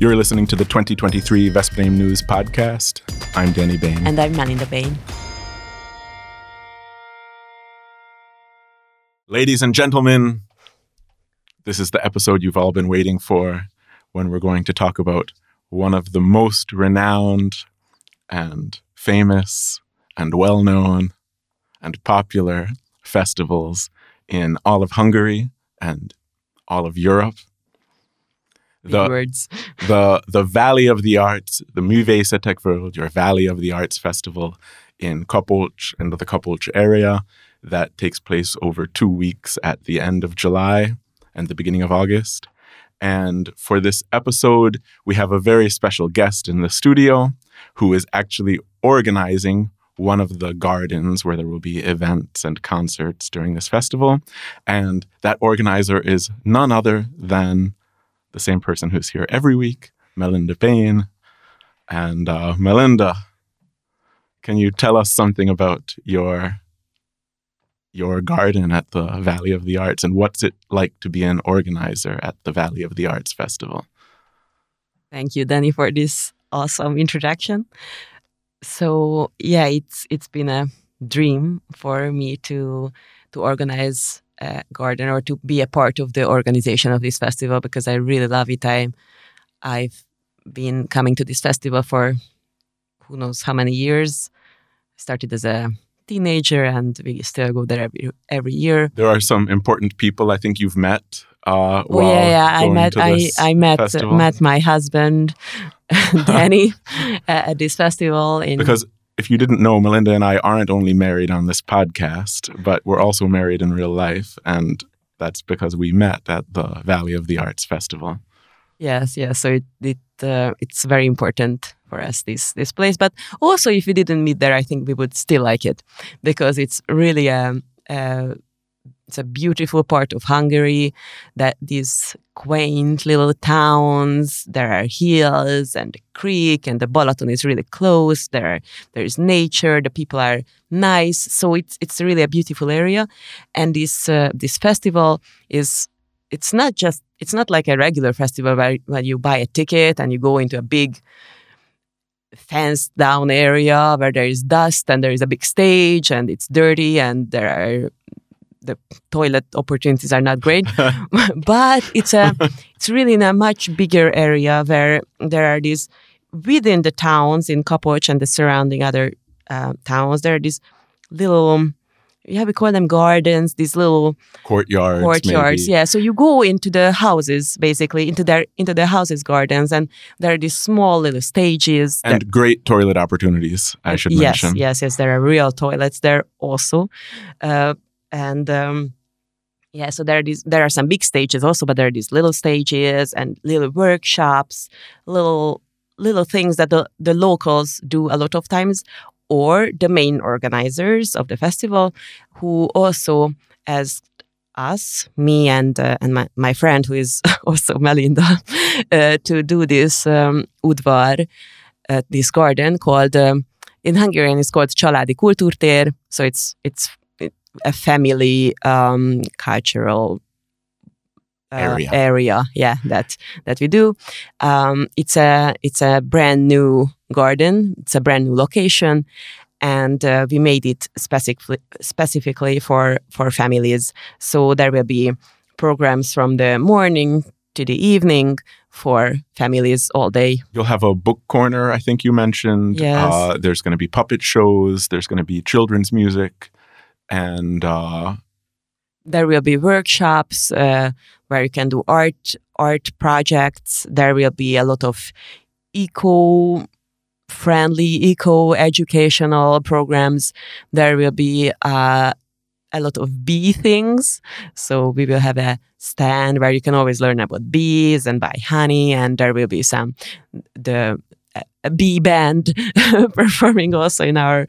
You're listening to the 2023 Veszprém News Podcast. I'm Danny Bain. And I'm Melinda Bain. Ladies and gentlemen, this is the episode you've all been waiting for when we're going to talk about one of the most renowned and famous and well known and popular festivals in all of Hungary and all of Europe the words. the the Valley of the Arts, the Művészetek Völgye, your Valley of the Arts Festival in Kapolcs and the Kapolcs area that takes place over two weeks at the end of July and the beginning of August. And for this episode, we have a very special guest in the studio who is actually organizing one of the gardens where there will be events and concerts during this festival. And that organizer is none other than the same person who's here every week, Melinda Bain. And uh, Melinda, can you tell us something about your your garden at the Valley of the Arts and what's it like to be an organizer at the Valley of the Arts Festival? Thank you, Danny, for this awesome introduction. So yeah, it's it's been a dream for me to to organize a garden or to be a part of the organization of this festival because I really love it. I I've been coming to this festival for who knows how many years. Started as a teenager, and we still go there every every year. There are some important people I think you've met. Uh, oh yeah, yeah. I met I I met festival. met my husband Danny at this festival in because if you didn't know, Melinda and I aren't only married on this podcast, but we're also married in real life. And that's because we met at the Valley of the Arts Festival. Yes, yes. So it, it uh, it's very important for us this this place. But also, if we didn't meet there, I think we would still like it because it's really a, a it's a beautiful part of Hungary that these quaint little towns, there are hills and the creek and the Balaton is really close. There, there is nature. The people are nice. So it's, it's really a beautiful area. And this, uh, this festival is, it's not just, it's not like a regular festival where, where you buy a ticket and you go into a big, fenced down area where there is dust and there is a big stage and it's dirty and there are the toilet opportunities are not great, but it's a it's really in a much bigger area where there are these within the towns in Kapolcs and the surrounding other uh, towns. There are these little yeah, we call them gardens, these little courtyards. Courtyards, maybe. yeah. So you go into the houses, basically into their into the houses gardens, and there are these small little stages and that, great toilet opportunities. I should yes, mention. Yes, yes, there are real toilets there also. Uh, and um, yeah so there are these there are some big stages also but there are these little stages and little workshops little little things that the, the locals do a lot of times or the main organizers of the festival who also as us me and uh, and my, my friend who is also melinda uh, to do this um, udvar this garden called um, in hungarian it's called családi kultúrtér. So it's it's a family um, cultural uh, area. area yeah that that we do um, it's a it's a brand new garden it's a brand new location and uh, we made it specifically specifically for for families so there will be programs from the morning to the evening for families all day. You'll have a book corner, I think you mentioned. Yes. Uh, there's going to be puppet shows. There's going to be children's music and uh, there will be workshops uh, where you can do art art projects. There will be a lot of eco friendly, eco educational programs. There will be uh, a lot of bee things. So we will have a stand where you can always learn about bees and buy honey, and there will be some the a bee band performing also in our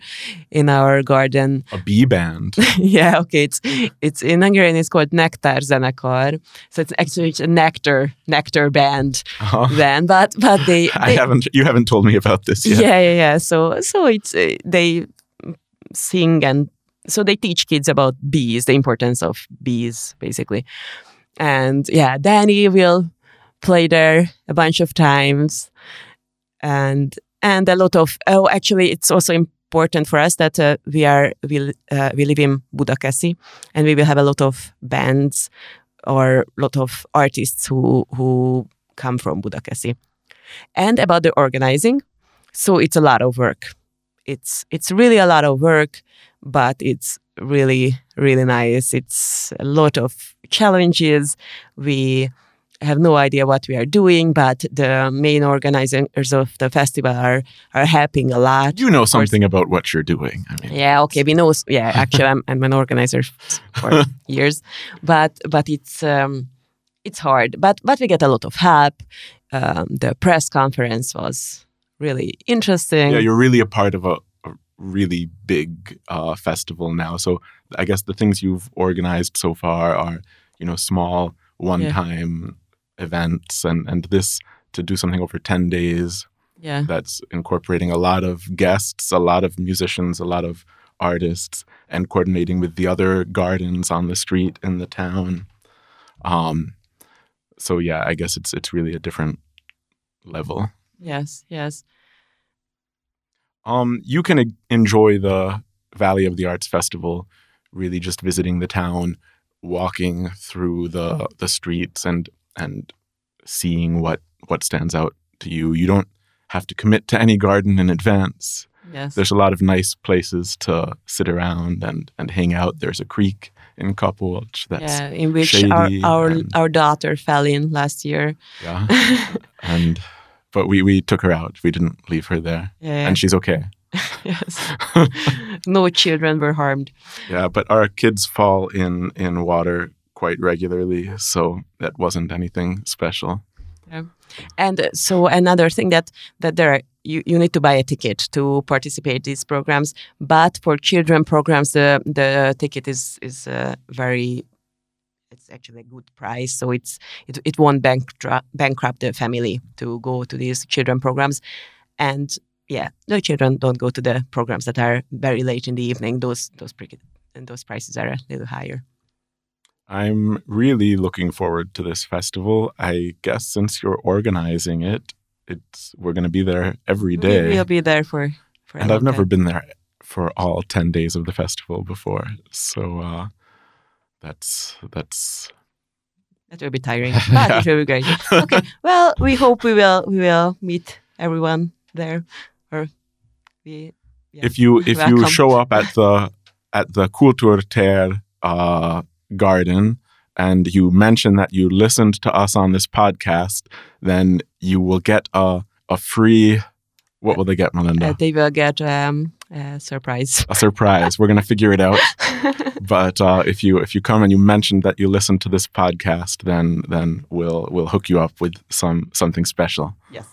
in our garden. A bee band. yeah, okay. It's it's in Hungarian. It's called Nectar Zenekar. So it's actually a nectar nectar band. Uh-huh. Then, but but they, they, I haven't. You haven't told me about this yet. Yeah, yeah, yeah. So so it's uh, they sing and so they teach kids about bees, the importance of bees, basically. And yeah, Danny will play there a bunch of times, and and a lot of oh, actually, it's also important for us that uh, we are we uh, we live in Budakeszi, and we will have a lot of bands or a lot of artists who who come from Budakeszi. And about the organizing, so it's a lot of work. It's it's really a lot of work, but it's really really nice. It's a lot of challenges. We have no idea what we are doing, but the main organizers of the festival are are helping a lot. You know something about what you're doing. I mean, Yeah, okay, we know. Yeah, actually, I'm, I'm an organizer for years, but but it's um, it's hard. But but we get a lot of help. Um, the press conference was really interesting. yeah, you're really a part of a, a really big uh, festival now. So I guess the things you've organized so far are, you know, small one-time events, and and this to do something over ten days yeah, that's incorporating a lot of guests, a lot of musicians, a lot of artists, and coordinating with the other gardens on the street in the town. Um, so yeah, I guess it's it's really a different level. yes, yes, Um, you can enjoy the Valley of the Arts Festival, really just visiting the town, walking through the the streets, and and seeing what what stands out to you. You don't have to commit to any garden in advance. yes. There's a lot of nice places to sit around and and hang out. There's a creek in Kapolcs that's yeah, in which our our, and- our daughter fell in last year. yeah, and but we we took her out. We didn't leave her there, Yeah, and she's okay. yes. no children were harmed. Yeah, but our kids fall in in water quite regularly, so that wasn't anything special. Yeah. And uh, so another thing that that there are, you, you need to buy a ticket to participate these programs. But for children programs, the the ticket is is uh, very it's actually a good price. So it's it, it won't bankrupt bankrupt the family to go to these children programs. And yeah, the children don't go to the programs that are very late in the evening. Those those pre- and those prices are a little higher. I'm really looking forward to this festival. I guess since you're organizing it, it's we're going to be there every day. We- day. We'll be there for for. and I've never time. been there for all 10 days of the festival before. So uh that's that's That will be tiring, but it will be great. Okay. Well, we hope we will we will meet everyone there, or we. Yeah. if you if you show up at the at the Kultúrtér uh, garden and you mention that you listened to us on this podcast, then you will get a a free. What will they get, Melinda? Uh, they will get um, a surprise. a surprise. We're gonna figure it out. But uh, if you if you come and you mention that you listened to this podcast, then then we'll we'll hook you up with some something special. yes.